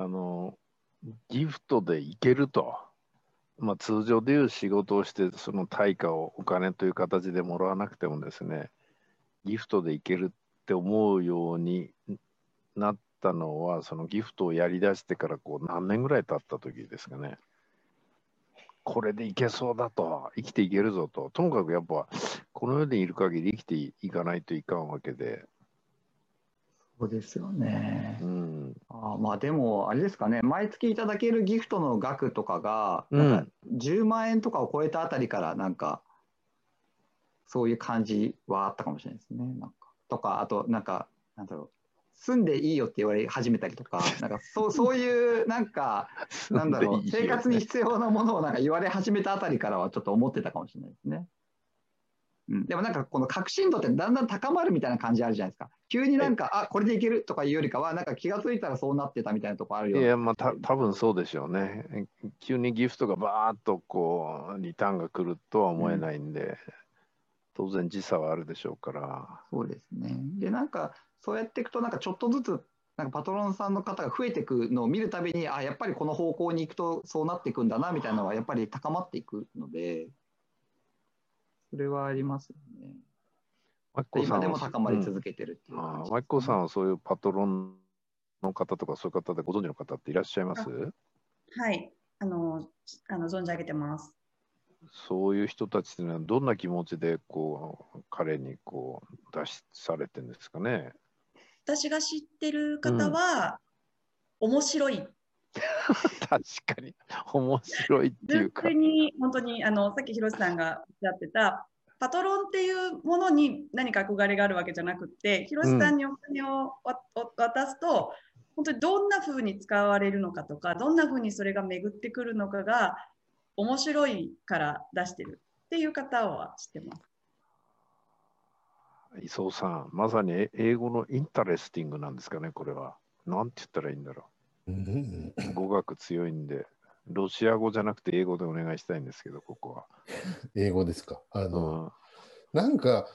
あの、ギフトでいけると。まあ、通常でいう仕事をしてその対価をお金という形でもらわなくてもですねギフトでいけるって思うようになったのはそのギフトをやりだしてからこう何年ぐらい経った時ですかね。これでいけそうだと。生きていけるぞと。ともかくやっぱこの世にいる限り生きていかないといかんわけで。そうですよね。うん、あまあでも、あれですかね、毎月いただけるギフトの額とかが、なんか10万円とかを超えたあたりから、なんか、そういう感じはあったかもしれないですね。なんかとか、あと、なんか、なんだろう。住んでいいよって言われ始めたりとか、なんかそう そういうなんか、なんだろう、生活に必要なものをなんか言われ始めたあたりからはちょっと思ってたかもしれないですね。うん、でもなんかこの確信度ってだんだん高まるみたいな感じあるじゃないですか。急になんか、あこれでいけるとかいうよりかは、なんか気が付いたらそうなってたみたいなとこあるよいや、まあた多分そうでしょうね。急にギフトがバーッとこう、リターンが来るとは思えないんで、うん、当然時差はあるでしょうから。そうですね。で、なんかそうやっていくと、なんかちょっとずつなんかパトロンさんの方が増えていくのを見るたびに、あやっぱりこの方向に行くとそうなっていくんだなみたいなのはやっぱり高まっていくので、それはありますよね。今でも高まり続けてるっていう感じ、ね、マイコさんはそういうパトロンの方とかそういう方でご存知の方っていらっしゃいます？はい。あのあの存じ上げてます。そういう人たちっていうのはどんな気持ちでこう彼にこう出しされてるんですかね？私が知ってる方は、うん、面白い 確かに面白いっていうか。に本当にあのさっき広瀬さんがおっしゃってたパトロンっていうものに何か憧れがあるわけじゃなくて広瀬さんにお金を渡すと、本当にどんな風に使われるのかとかどんな風にそれが巡ってくるのかが面白いから出してるっていう方は知ってます。磯さん、まさに英語の interesting なんですかね、これは。なんて言ったらいいんだろう。語学強いんで、ロシア語じゃなくて英語でお願いしたいんですけど、ここは。英語ですか？あの、うん、なんか、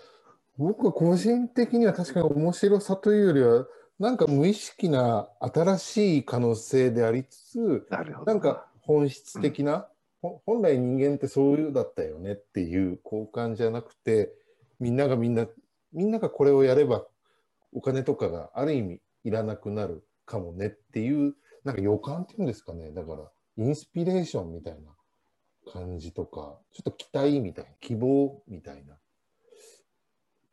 僕は個人的には確かに面白さというよりは、なんか無意識な新しい可能性でありつつ、ななんか本質的な、うん、本来人間ってそういうだったよねっていう交換じゃなくて、みんながみんな、みんながこれをやればお金とかがある意味いらなくなるかもねっていうなんか予感っていうんですかね。だから、インスピレーションみたいな感じとか、ちょっと期待みたいな、希望みたいな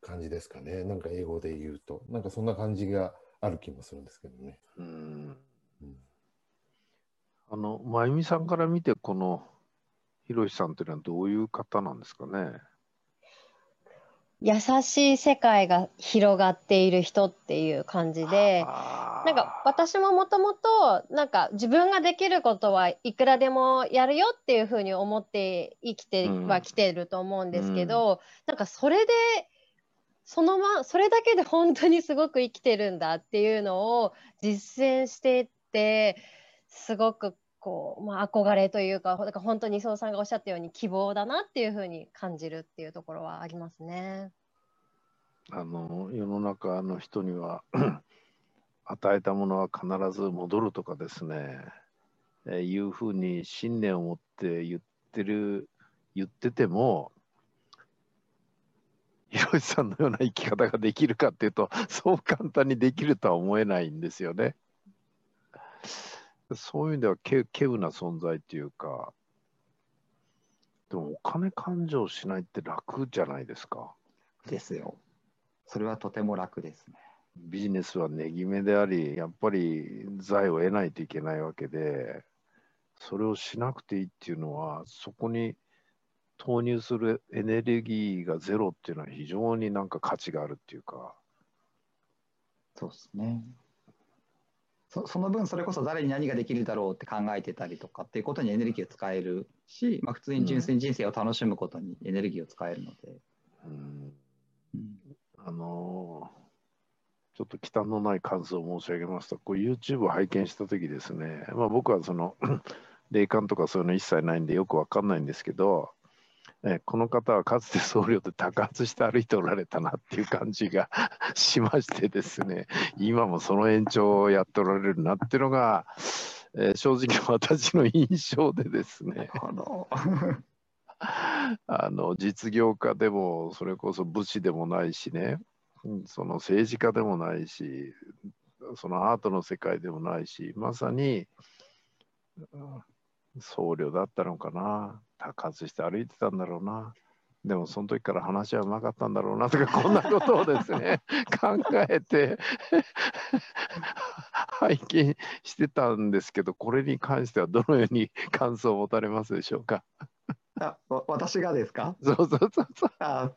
感じですかね。なんか英語で言うと。なんかそんな感じがある気もするんですけどね。うん。うん、あの、真由美さんから見て、この、ひろしさんというのはどういう方なんですかね？優しい世界が広がっている人っていう感じでなんか私ももともとなんか自分ができることはいくらでもやるよっていうふうに思って生きてはきてると思うんですけど、うん、なんかそれでそのまそれだけで本当にすごく生きてるんだっていうのを実践していってすごくこう、まあ、憧れというか、か本当に伊藤さんがおっしゃったように希望だなっていうふうに感じるっていうところはありますね。あの世の中の人には 与えたものは必ず戻るとかですね、えー、いうふうに信念を持って言ってる言っててもひろしさんのような生き方ができるかっていうとそう簡単にできるとは思えないんですよね。そういう意味ではけ稀有な存在っていうか、でもお金勘定しないって楽じゃないですか。ですよ。それはとても楽ですね。ビジネスは値決めであり、やっぱり財を得ないといけないわけで、それをしなくていいっていうのは、そこに投入するエネルギーがゼロっていうのは非常になんか価値があるっていうか。そうですね。そその分それこそ誰に何ができるだろうって考えてたりとかっていうことにエネルギーを使えるし、まあ、普通に純粋に人生を楽しむことにエネルギーを使えるので。うん、うん、あのー、ちょっと忌憚のない感想を申し上げますと、こう YouTube を拝見したときですね、まあ、僕はその 霊感とかそういうの一切ないんでよくわかんないんですけど、えこの方はかつて僧侶で高発して歩いておられたなっていう感じが しましてですね。今もその延長をやっておられるなっていうのが、えー、正直私の印象でですね。あの実業家でもそれこそ武士でもないしね。その政治家でもないしそのアートの世界でもないしまさに僧侶だったのかな高発して歩いてたんだろうな。でもその時から話はうまかったんだろうなとかこんなことをですね 考えて拝見してたんですけどこれに関してはどのように感想を持たれますでしょうか？あ私がですか？そうそうそうそう。あ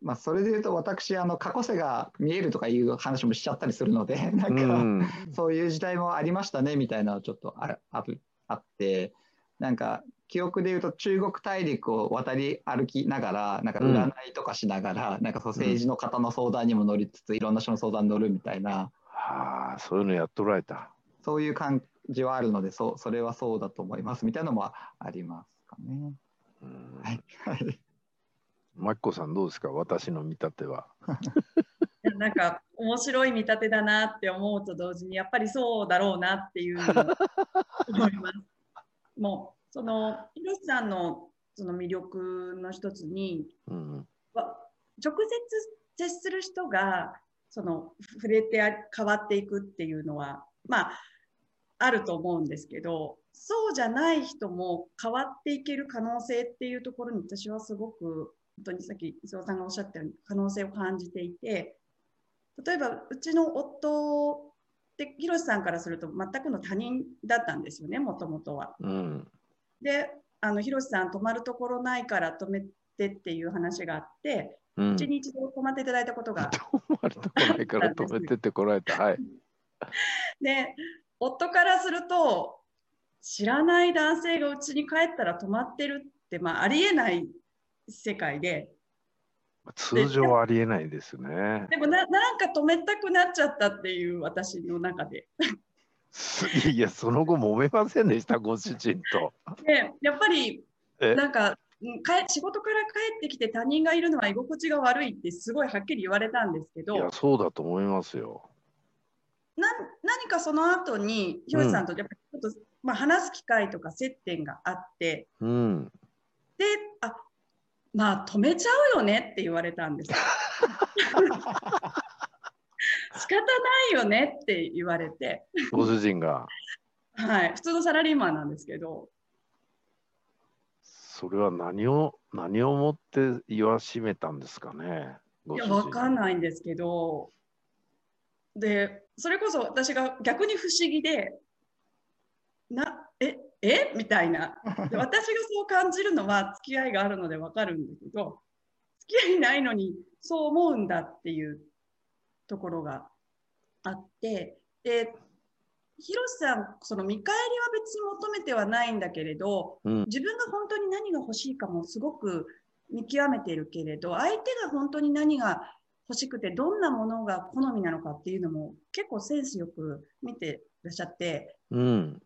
まあ、それでいうと私あの過去世が見えるとかいう話もしちゃったりするのでなんか、うん、そういう時代もありましたねみたいなちょっとあああってなんか記憶でいうと中国大陸を渡り歩きながらなんか占いとかしながら、うん、なんかそう政治の方の相談にも乗りつつ、いろんな人の相談に乗るみたいな、はあ、そういうのやっとられた。そういう感じはあるのでそうそれはそうだと思います。みたいなのもありますかね。はい、はい。マキコさんどうですか？私の見立ては。なんか面白い見立てだなって思うと同時にやっぱりそうだろうなっていう思います。もうそのひろしさんのその魅力の一つに、うん、直接接する人がその触れて変わっていくっていうのはまああると思うんですけどそうじゃない人も変わっていける可能性っていうところに私はすごく本当にさっき磯尾さんがおっしゃったように可能性を感じていて例えばうちの夫って広瀬さんからすると全くの他人だったんですよねもともとは。うん、であの広瀬さん泊まるところないから泊めてっていう話があって、うん、ちに一度泊まっていただいたことが 泊まるところないから泊めてってこられた。はい、で夫からすると知らない男性がうちに帰ったら泊まってるって、まあ、ありえない世界で。通常はありえないですね。でもななんか止めたくなっちゃったっていう私の中で。いやその後揉めませんでしたご主人と。でやっぱりなんかか仕事から帰ってきて他人がいるのは居心地が悪いってすごいはっきり言われたんですけど。いやそうだと思いますよ。な何かその後にひろしさんとやっぱりちょっと、まあ、話す機会とか接点があって、うん、であまあ止めちゃうよねって言われたんです。仕方ないよねって言われて。ご主人が。はい、普通のサラリーマンなんですけど。それは何を何をもって言わしめたんですかね。いや、わかんないんですけど。で、それこそ私が逆に不思議で、なええ？みたいなで私がそう感じるのは付き合いがあるので分かるんだけど付き合いないのにそう思うんだっていうところがあってで広瀬さんその見返りは別に求めてはないんだけれど、うん、自分が本当に何が欲しいかもすごく見極めているけれど相手が本当に何が欲しくてどんなものが好みなのかっていうのも結構センスよく見てらっしゃって、うん、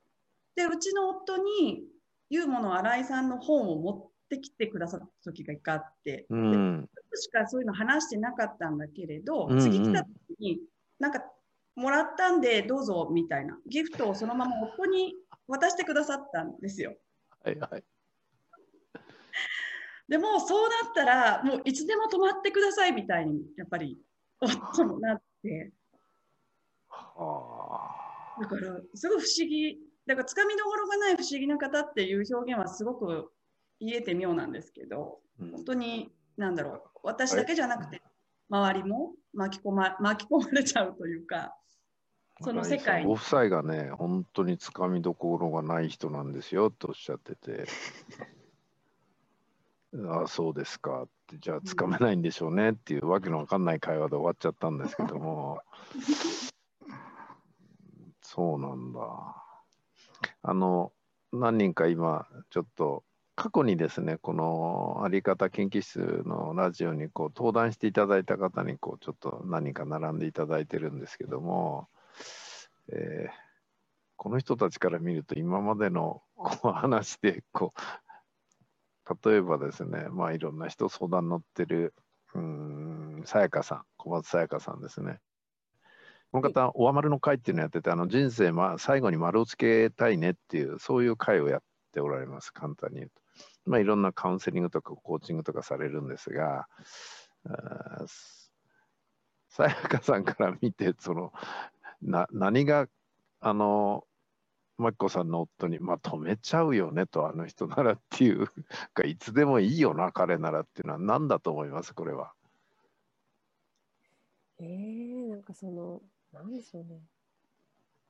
でうちの夫にユーモの新井さんの本を持ってきてくださった時が一回あって、うん、しかそういうの話してなかったんだけれど、うんうん、次来た時になんかもらったんでどうぞみたいな。ギフトをそのまま夫に渡してくださったんですよ。はいはい、でもそうなったらもういつでも泊まってくださいみたいにやっぱり夫もなって。だからすごい不思議。だからつかみどころがない不思議な方っていう表現はすごく言えて妙なんですけど、うん、本当に何だろう。私だけじゃなくて周りも巻き込ま巻き込まれちゃうというかその世界ご夫妻がね本当につかみどころがない人なんですよとおっしゃってて。ああそうですかって。じゃあつかめないんでしょうねっていうわけのわかんない会話で終わっちゃったんですけども。そうなんだ。あの何人か今ちょっと過去にですねこのあり方研究室のラジオにこう登壇していただいた方にこうちょっと何人か並んでいただいてるんですけども、えー、この人たちから見ると今までの こう話でこう例えばですね、まあいろんな人相談乗ってる、うん、さやかさん、小松さやかさんですね。この方、おわまるの会っていうのをやってて、あの人生、まあ、最後に丸をつけたいねっていう、そういう会をやっておられます、簡単に言うと。まあ、いろんなカウンセリングとかコーチングとかされるんですが、さやかさんから見て、その、な何が、あの、マキコさんの夫に、まあ、止めちゃうよねと、あの人ならっていう か、いつでもいいよな、彼ならっていうのは何だと思います、これは。えー、なんかその、なんでしょうね。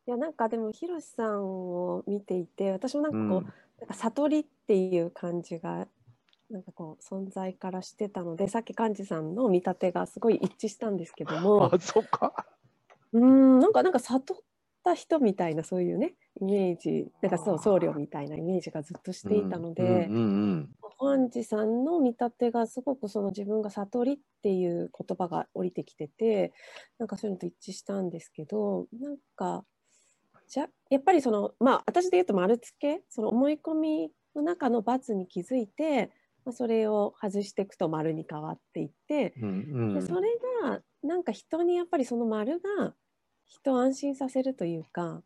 いや、なんかでも、ひろしさんを見ていて、私もなんかこう、うん、なんか悟りっていう感じが、なんかこう、存在からしてたので、さっき幹事さんの見立てがすごい一致したんですけども、あ、そっか。うん、なんか、なんか悟った人みたいな、そういうね、イメージ、なんかそう、僧侶みたいなイメージがずっとしていたので、幹事さんの見立てがすごくその自分が悟りっていう言葉が降りてきててなんかそういうのと一致したんですけどなんかじゃやっぱりそのまあ私で言うと丸つけ？その思い込みの中の罰に気づいて、まあ、それを外していくと丸に変わっていって、うんうん、でそれがなんか人にやっぱりその丸が人を安心させるというか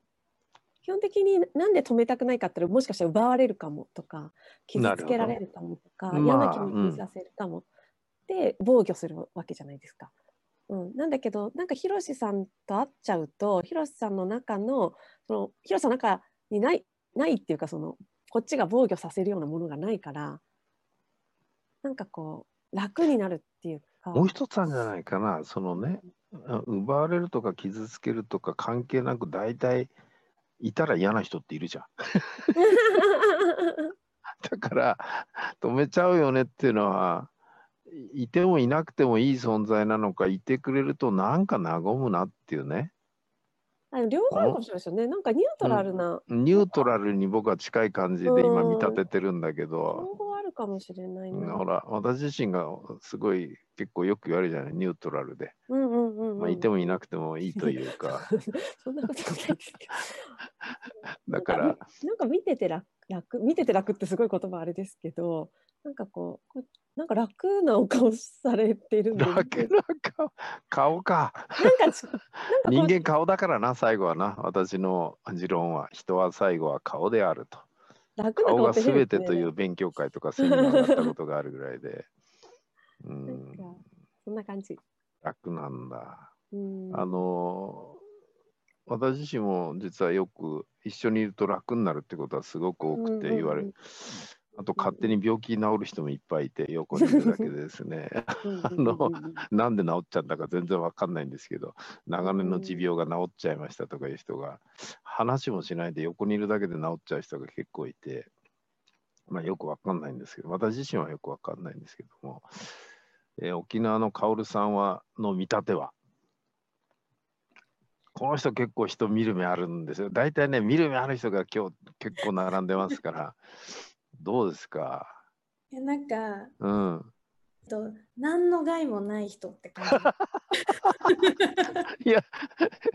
基本的になんで止めたくないかってもしかしたら奪われるかもとか傷つけられるかもとか嫌な気持ちさせるかも、で防御するわけじゃないですか。うん、なんだけどなんかヒロシさんと会っちゃうとヒロシさんの中のそのヒロシさんの中にないないっていうかそのこっちが防御させるようなものがないからなんかこう楽になるっていうか。もう一つあるんじゃないかな。そのね奪われるとか傷つけるとか関係なく大体いたら嫌な人っているじゃん。だから止めちゃうよねっていうのはいてもいなくてもいい存在なのかいてくれるとなんか和むなっていうね。あ両方あるかもしれないですよね。なんかニュートラルな、うん、ニュートラルに僕は近い感じで今見立ててるんだけど。両方あるかもしれないな。ほら、私自身がすごい結構よく言われるじゃない、ニュートラルで。うんうんうん、うん、まあ、いてもいなくてもいいというか。そんなことないですけど。だから。なんか見てて楽、楽見てて楽ってすごい言葉あれですけど、なんかこう、なんか楽なお顔されてるんで楽な顔顔か。なんか人間顔だからな、最後はな。私の持論は、人は最後は顔であると。楽な顔が全てという勉強会とかセミナーがあったことがあるぐらいで。うん、そんな感じ。楽なんだ。あの私自身も実はよく一緒にいると楽になるってことはすごく多くて言われる。あと勝手に病気治る人もいっぱいいて横にいるだけでですね。あのなんで治っちゃったか全然わかんないんですけど長年の持病が治っちゃいましたとかいう人が話もしないで横にいるだけで治っちゃう人が結構いて、まあ、よくわかんないんですけど私自身はよくわかんないんですけども、えー、沖縄の薫さんはの見立てはこの人結構人見る目あるんですよ。大体ね、見る目ある人が今日結構並んでますから、どうですか？いやなんか、うん、と何の害もない人って感じ。いや、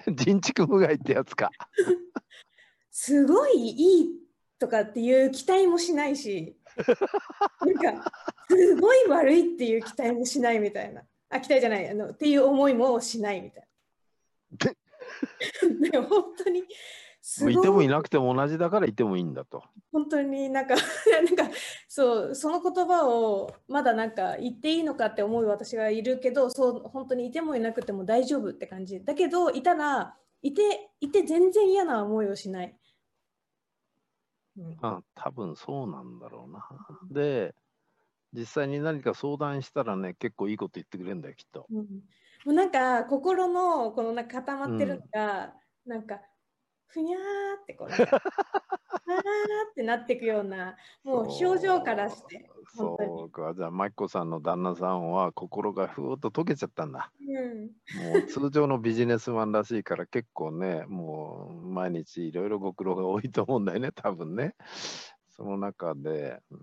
人畜無害ってやつか。すごいいいとかっていう期待もしないし、なんか、すごい悪いっていう期待もしないみたいな。あ、期待じゃない、あのっていう思いもしないみたいな。で も本当にいてもいなくても同じだからいてもいいんだと。本当になんか なんかそうその言葉をまだなんか言っていいのかって思う私がいるけどそう本当にいてもいなくても大丈夫って感じだけどいたらいていて全然嫌な思いをしない。うん、あ多分そうなんだろうな。で実際に何か相談したらね結構いいこと言ってくれるんだよきっと。うん、もうなんか心のこのなんか固まってるのが、うん、なんかふにゃーってこう、あーってなっていくような、もう表情からして。そうか、じゃあ、マキコさんの旦那さんは心がふーっと溶けちゃったんだ。うん、もう通常のビジネスマンらしいから結構ね、もう毎日いろいろご苦労が多いと思うんだよね、多分ね。その中で、うん、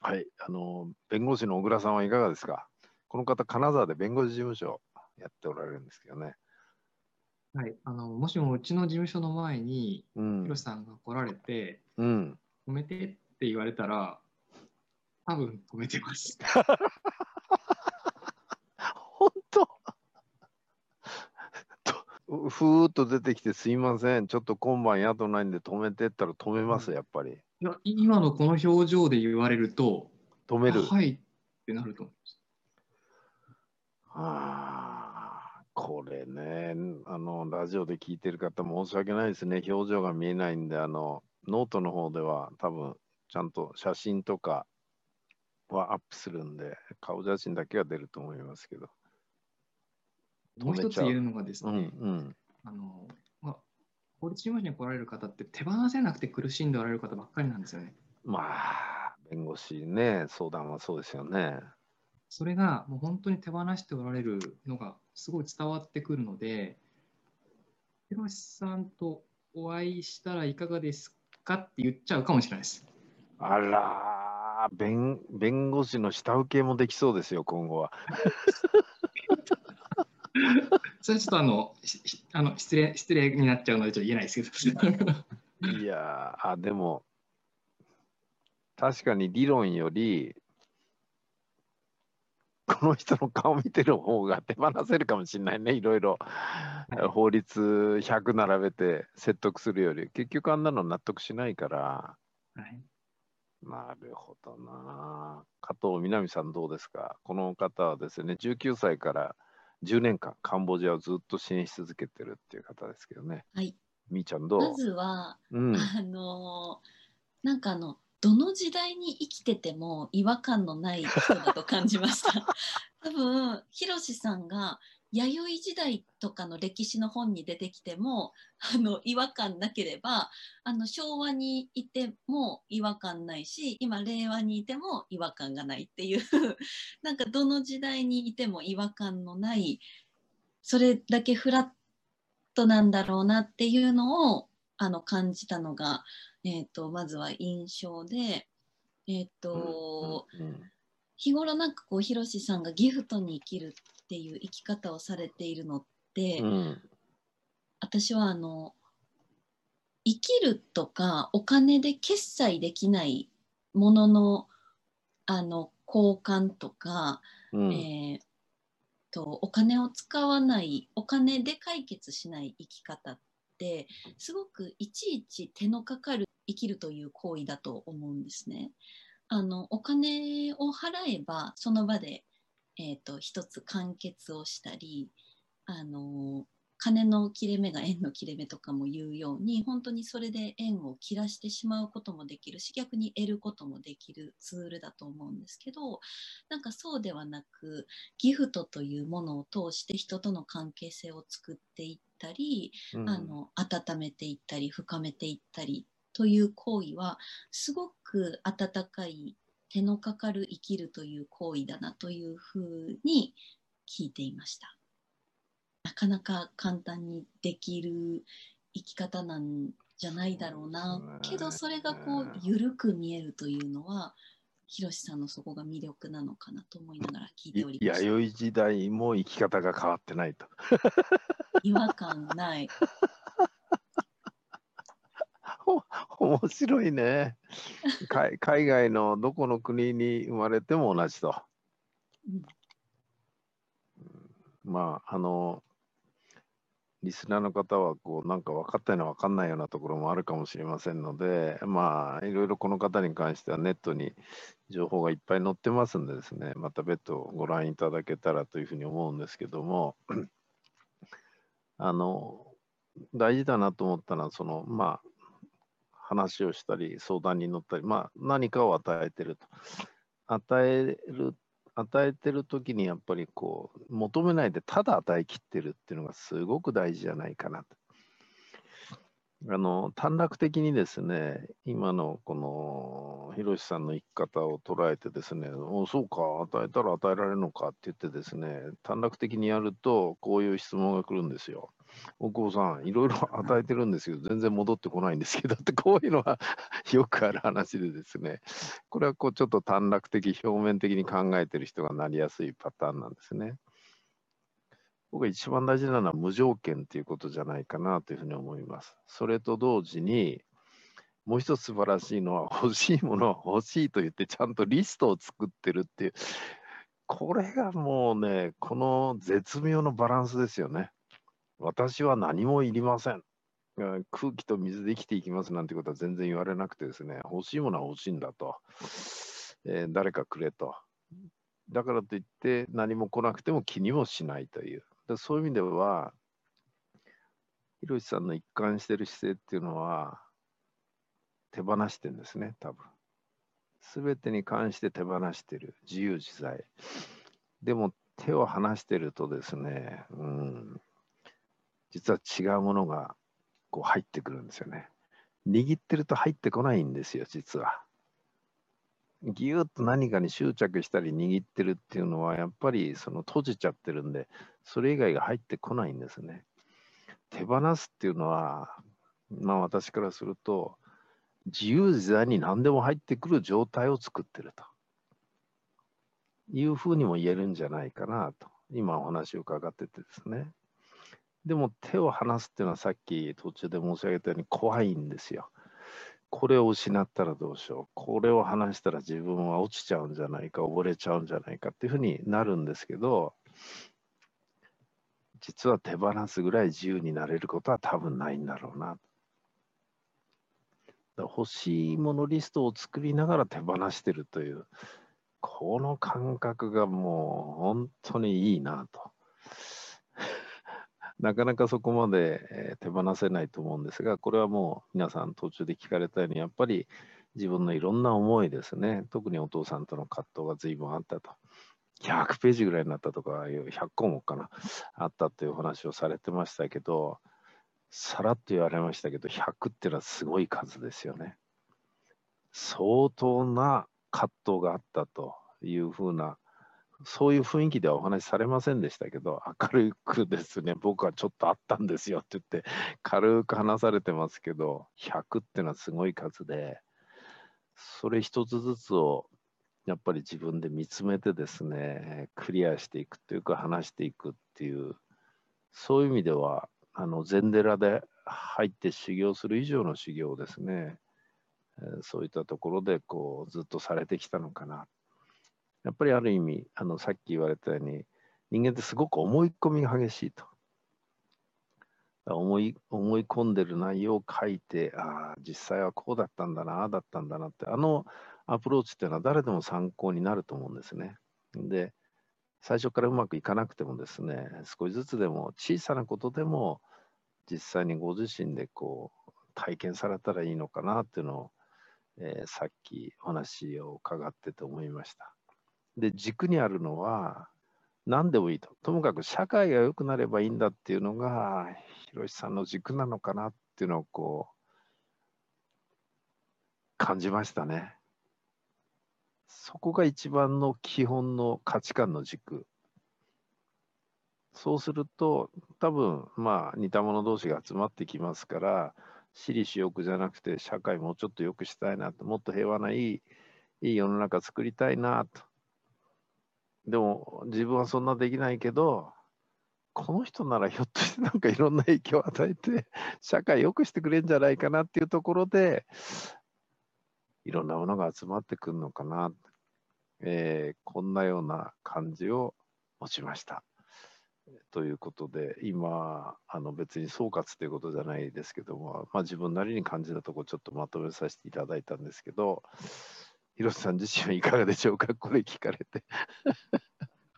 はい、あの、弁護士の小倉さんはいかがですか？この方、金沢で弁護士事務所やっておられるんですけどね。はい、あのもしもうちの事務所の前に、ひろしさんが来られて、うん、止めてって言われたら、多分止めてます。本当？とふーっと出てきてすいません、ちょっと今晩宿ないんで止めてったら止めます、やっぱり。いやい今のこの表情で言われると、止める。あはいってなると思います。ああ、これね、あの、ラジオで聞いてる方申し訳ないですね。表情が見えないんで、あの、ノートの方では多分、ちゃんと写真とかはアップするんで、顔写真だけは出ると思いますけど。もう一つ言えるのがですうんね、うん。あのまあ、法律事務所に来られる方って手放せなくて苦しんでおられる方ばっかりなんですよね。まあ、弁護士ね、相談はそうですよね。それがもう本当に手放しておられるのがすごい伝わってくるので、ひろしさんとお会いしたらいかがですかって言っちゃうかもしれないです。あらー弁、弁護士の下請けもできそうですよ、今後は。それちょっとあのあの失礼失礼になっちゃうのでちょっと言えないですけど。いやーあ、でも、確かに理論より、この人の顔見てる方が手放せるかもしれないね、いろいろ。法律100並べて説得するより、結局あんなの納得しないから。はいなるほどな。加藤みなみさんどうですか？この方はですね、19歳から10年間カンボジアをずっと支援し続けてるっていう方ですけどね。はい。みーちゃんどう？まずは、うん。あのーなんかあのどの時代に生きてても違和感のない人だと感じました。多分ひろしさんが弥生時代とかの歴史の本に出てきてもあの違和感なければあの昭和にいても違和感ないし今令和にいても違和感がないっていう なんかどの時代にいても違和感のないそれだけフラットなんだろうなっていうのをあの感じたのが、えー、とまずは印象で、えっとうんうん日頃なんかこうひろしさんがギフトに生きるっていう生き方をされているのって、うん私はあの生きるとかお金で決済できないもののあの交換とか、うん。えーとお金を使わないお金で解決しない生き方ってすごくいちいち手のかかる生きるという行為だと思うんですね。あのお金を払えばその場で、えー、と一つ完結をしたりあの金の切れ目が円の切れ目とかも言うように本当にそれで円を切らしてしまうこともできるし逆に得ることもできるツールだと思うんですけどなんかそうではなくギフトというものを通して人との関係性を作っていったり、うんあの温めていったり深めていったりという行為はすごく温かい手のかかる生きるという行為だなというふうに聞いていました。なかなか簡単にできる生き方なんじゃないだろうな、けどそれがこう緩く見えるというのはひろしさんのそこが魅力なのかなと思いながら聞いておりました。弥生時代も生き方が変わってないと。違和感ない。面白いね。海海外のどこの国に生まれても同じと。うんまあ、あの、リスナーの方は、こう、なんか分かったような分かんないようなところもあるかもしれませんので、まあ、いろいろこの方に関してはネットに情報がいっぱい載ってますんでですね、また別途ご覧いただけたらというふうに思うんですけども、あの、大事だなと思ったのは、その、まあ、話をしたり、相談に乗ったり、まあ、何かを与えてると。与える、与えてる時にやっぱりこう、求めないでただ与えきってるっていうのがすごく大事じゃないかなと。あの、短絡的にですね、今のこの、ひろしさんの生き方を捉えてですね、おそうか、与えたら与えられるのかって言ってですね、短絡的にやると、こういう質問が来るんですよ。大久保さん、いろいろ与えてるんですけど、全然戻ってこないんですけど。って、こういうのはよくある話でですね、これはこうちょっと短絡的、表面的に考えてる人がなりやすいパターンなんですね。僕が一番大事なのは無条件っていうことじゃないかなというふうに思います。それと同時に、もう一つ素晴らしいのは欲しいものは欲しいと言ってちゃんとリストを作ってるっていう。これがもうねこの絶妙のバランスですよね私は何もいりません空気と水で生きていきますなんてことは全然言われなくてですね欲しいものは欲しいんだと、えー、誰かくれとだからといって何も来なくても気にもしないというそういう意味ではひろしさんの一貫してる姿勢っていうのは手放してるんですね、多分。すべてに関して手放してる。自由自在。でも手を離してるとですね、うん、実は違うものがこう入ってくるんですよね。握ってると入ってこないんですよ、実は。ぎゅっと何かに執着したり握ってるっていうのは、やっぱりその閉じちゃってるんで、それ以外が入ってこないんですね。手放すっていうのは、まあ私からすると、自由自在に何でも入ってくる状態を作ってるというふうにも言えるんじゃないかなと今お話を伺っててですねでも手を離すっていうのはさっき途中で申し上げたように怖いんですよ。これを失ったらどうしよう。これを離したら自分は落ちちゃうんじゃないか溺れちゃうんじゃないかっていうふうになるんですけど実は手放すぐらい自由になれることは多分ないんだろうな。欲しいものリストを作りながら手放してるという、この感覚がもう本当にいいなと。なかなかそこまで、手放せないと思うんですが、これはもう皆さん途中で聞かれたように、やっぱり自分のいろんな思いですね、特にお父さんとの葛藤が随分あったと。100ページぐらいになったとか、100項目かな、あったという話をされてましたけど、さらっと言われましたけど、100っていうのはすごい数ですよね。相当な葛藤があったというふうな、そういう雰囲気ではお話しされませんでしたけど、明るくですね、僕はちょっとあったんですよって言って、軽く話されてますけど、100っていうのはすごい数で、それ一つずつをやっぱり自分で見つめてですね、クリアしていくというか、話していくっていう、そういう意味では、あの禅寺で入って修行する以上の修行ですね、そういったところでこうずっとされてきたのかな。やっぱりある意味、あのさっき言われたように、人間ってすごく思い込みが激しいと。思い思い込んでる内容を書いて、ああ、実際はこうだったんだな、ああだったんだなって、あのアプローチっていうのは誰でも参考になると思うんですね。で、最初からうまくいかなくてもですね、少しずつでも小さなことでも実際にご自身でこう体験されたらいいのかなっていうのを、えー、さっきお話を伺ってて思いました。で、軸にあるのは何でもいいと。ともかく社会が良くなればいいんだっていうのが、ひろしさんの軸なのかなっていうのをこう感じましたね。そこが一番の基本の価値観の軸。そうすると、多分まあ似た者同士が集まってきますから、私利私欲じゃなくて社会もうちょっと良くしたいなと、もっと平和ないいいい世の中作りたいなと。でも自分はそんなできないけど、この人ならひょっとしてなんかいろんな影響を与えて、社会良くしてくれるんじゃないかなっていうところで、いろんなものが集まってくるのかな、えー、こんなような感じを持ちました。ということで、今、あの別に総括ということじゃないですけども、まあ、自分なりに感じたとこ、ちょっとまとめさせていただいたんですけど、広瀬さん自身はいかがでしょうか、これ聞かれて。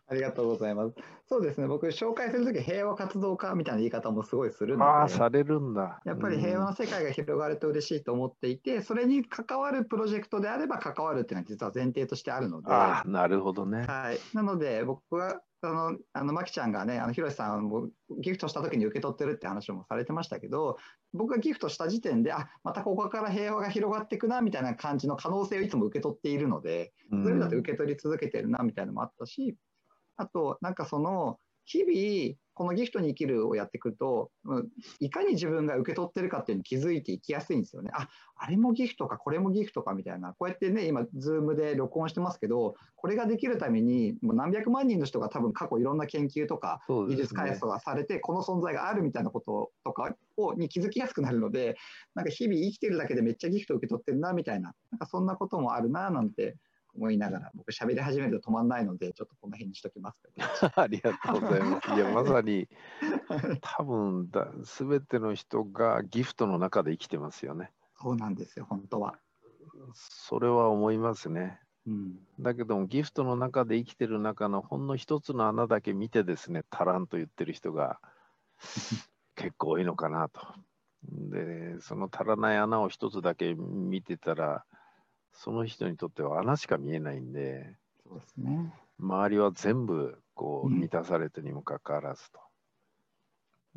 ありがとうございます。そうですね、僕、紹介するとき、平和活動家みたいな言い方もすごいするので、ああ、されるんだ。やっぱり平和な世界が広がると嬉しいと思っていて、うん、それに関わるプロジェクトであれば関わるっていうのは実は前提としてあるので、なるほどね。はい、なので、僕はあの、あの、まきちゃんがね、あの、ひろしさんもギフトした時に受け取ってるって話もされてましたけど、僕がギフトした時点で、あ、またここから平和が広がっていくな、みたいな感じの可能性をいつも受け取っているので、そういう意味だと受け取り続けてるな、みたいなのもあったし、あと、なんかその、日々、このギフトに生きるをやっていくと、いかに自分が受け取ってるかっていうのに気づいていきやすいんですよね。あ、あれもギフトか、これもギフトかみたいな。こうやってね、今、ズームで録音してますけど、これができるために、もう何百万人の人が多分過去いろんな研究とか、技術開発がされて、この存在があるみたいなこととかをに気づきやすくなるので、なんか日々生きてるだけでめっちゃギフト受け取ってるな、みたいな、なんかそんなこともあるな、なんて思いながら、僕喋り始めると止まんないので、ちょっとこの辺にしときます ありがとうございます。いや、まさに、多分だ、すべての人がギフトの中で生きてますよね。そうなんですよ、本当は。それは思いますね。うん、だけども、ギフトの中で生きてる中のほんの一つの穴だけ見てですね、足らんと言ってる人が 結構多いのかなと。で、その足らない穴を一つだけ見てたら、その人にとっては穴しか見えないんで、そうですね、周りは全部こう満たされてにもかかわらずと、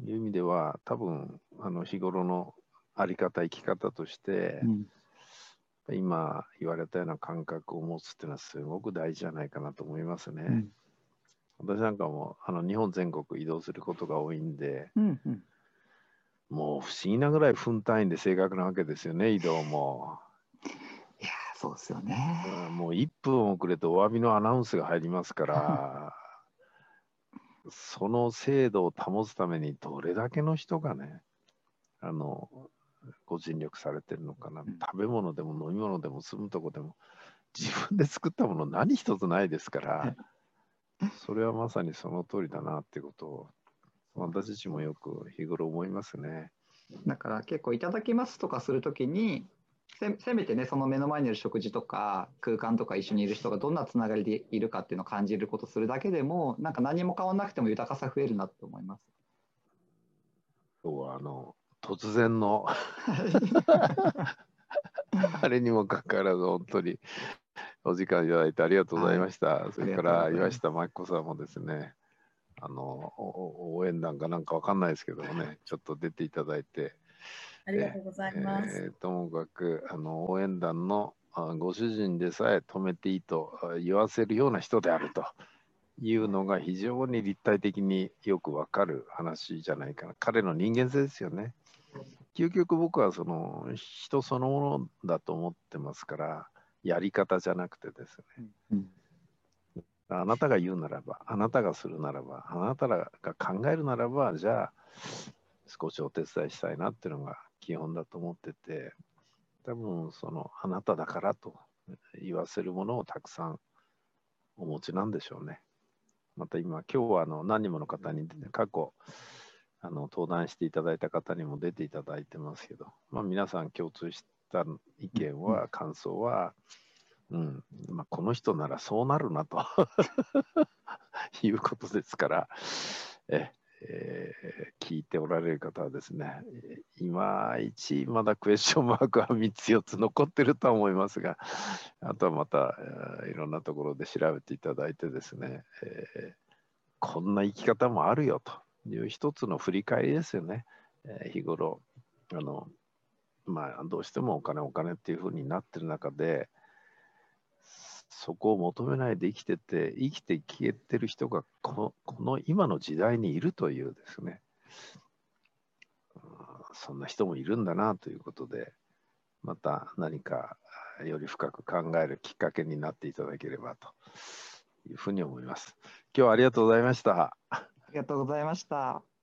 いう意味では多分あの日頃のあり方生き方として、うん、今言われたような感覚を持つっていうのはすごく大事じゃないかなと思いますね。うん、私なんかもあの日本全国移動することが多いんで、うんうん、もう不思議なぐらい分単位で正確なわけですよね移動も。そうですよね。もう1分遅れてお詫びのアナウンスが入りますから、その精度を保つためにどれだけの人がね、あの、ご尽力されてるのかな、食べ物でも飲み物でも住むとこでも、自分で作ったもの何一つないですから、それはまさにその通りだなっていうことを、私たちもよく日頃思いますね。だから結構いただきますとかするときに、せせめてねその目の前にいる食事とか空間とか一緒にいる人がどんなつながりでいるかっていうのを感じることするだけでもなんか何も変わらなくても豊かさ増えるなと思います。そうあの突然の あれにもかかわらず本当にお時間いただいてありがとうございました。はい、それから岩下真紀子さんもですねあの応援団かなんかわかんないですけどもねちょっと出ていただいて。ありがとうございます。えー、ともかくあの応援団のご主人でさえ止めていいと言わせるような人であるというのが非常に立体的によくわかる話じゃないかな。彼の人間性ですよね。究極僕はその人そのものだと思ってますから、やり方じゃなくてですね。うんあなたが言うならば、あなたがするならば、あなたが考えるならば、じゃあ少しお手伝いしたいなっていうのが基本だと思ってて、多分そのあなただからと言わせるものをたくさんお持ちなんでしょうね。また今、今日はあの何人もの方に過去あの登壇していただいた方にも出ていただいてますけど、まあ、皆さん共通した意見は、感想は、うんまあ、この人ならそうなるなと いうことですから、ええー、聞いておられる方はですね、いまいちまだクエスチョンマークは3つ4つ残ってるとは思いますが、あとはまた、いろんなところで調べていただいてですね、えー、こんな生き方もあるよという一つの振り返りですよね。えー、日頃あの、まあ、どうしてもお金お金っていうふうになってる中で、そこを求めないで生きてて、生きて消えてる人がこのこの今の時代にいるというですね、そんな人もいるんだなということで、また何かより深く考えるきっかけになっていただければというふうに思います。今日はありがとうございました。ありがとうございました。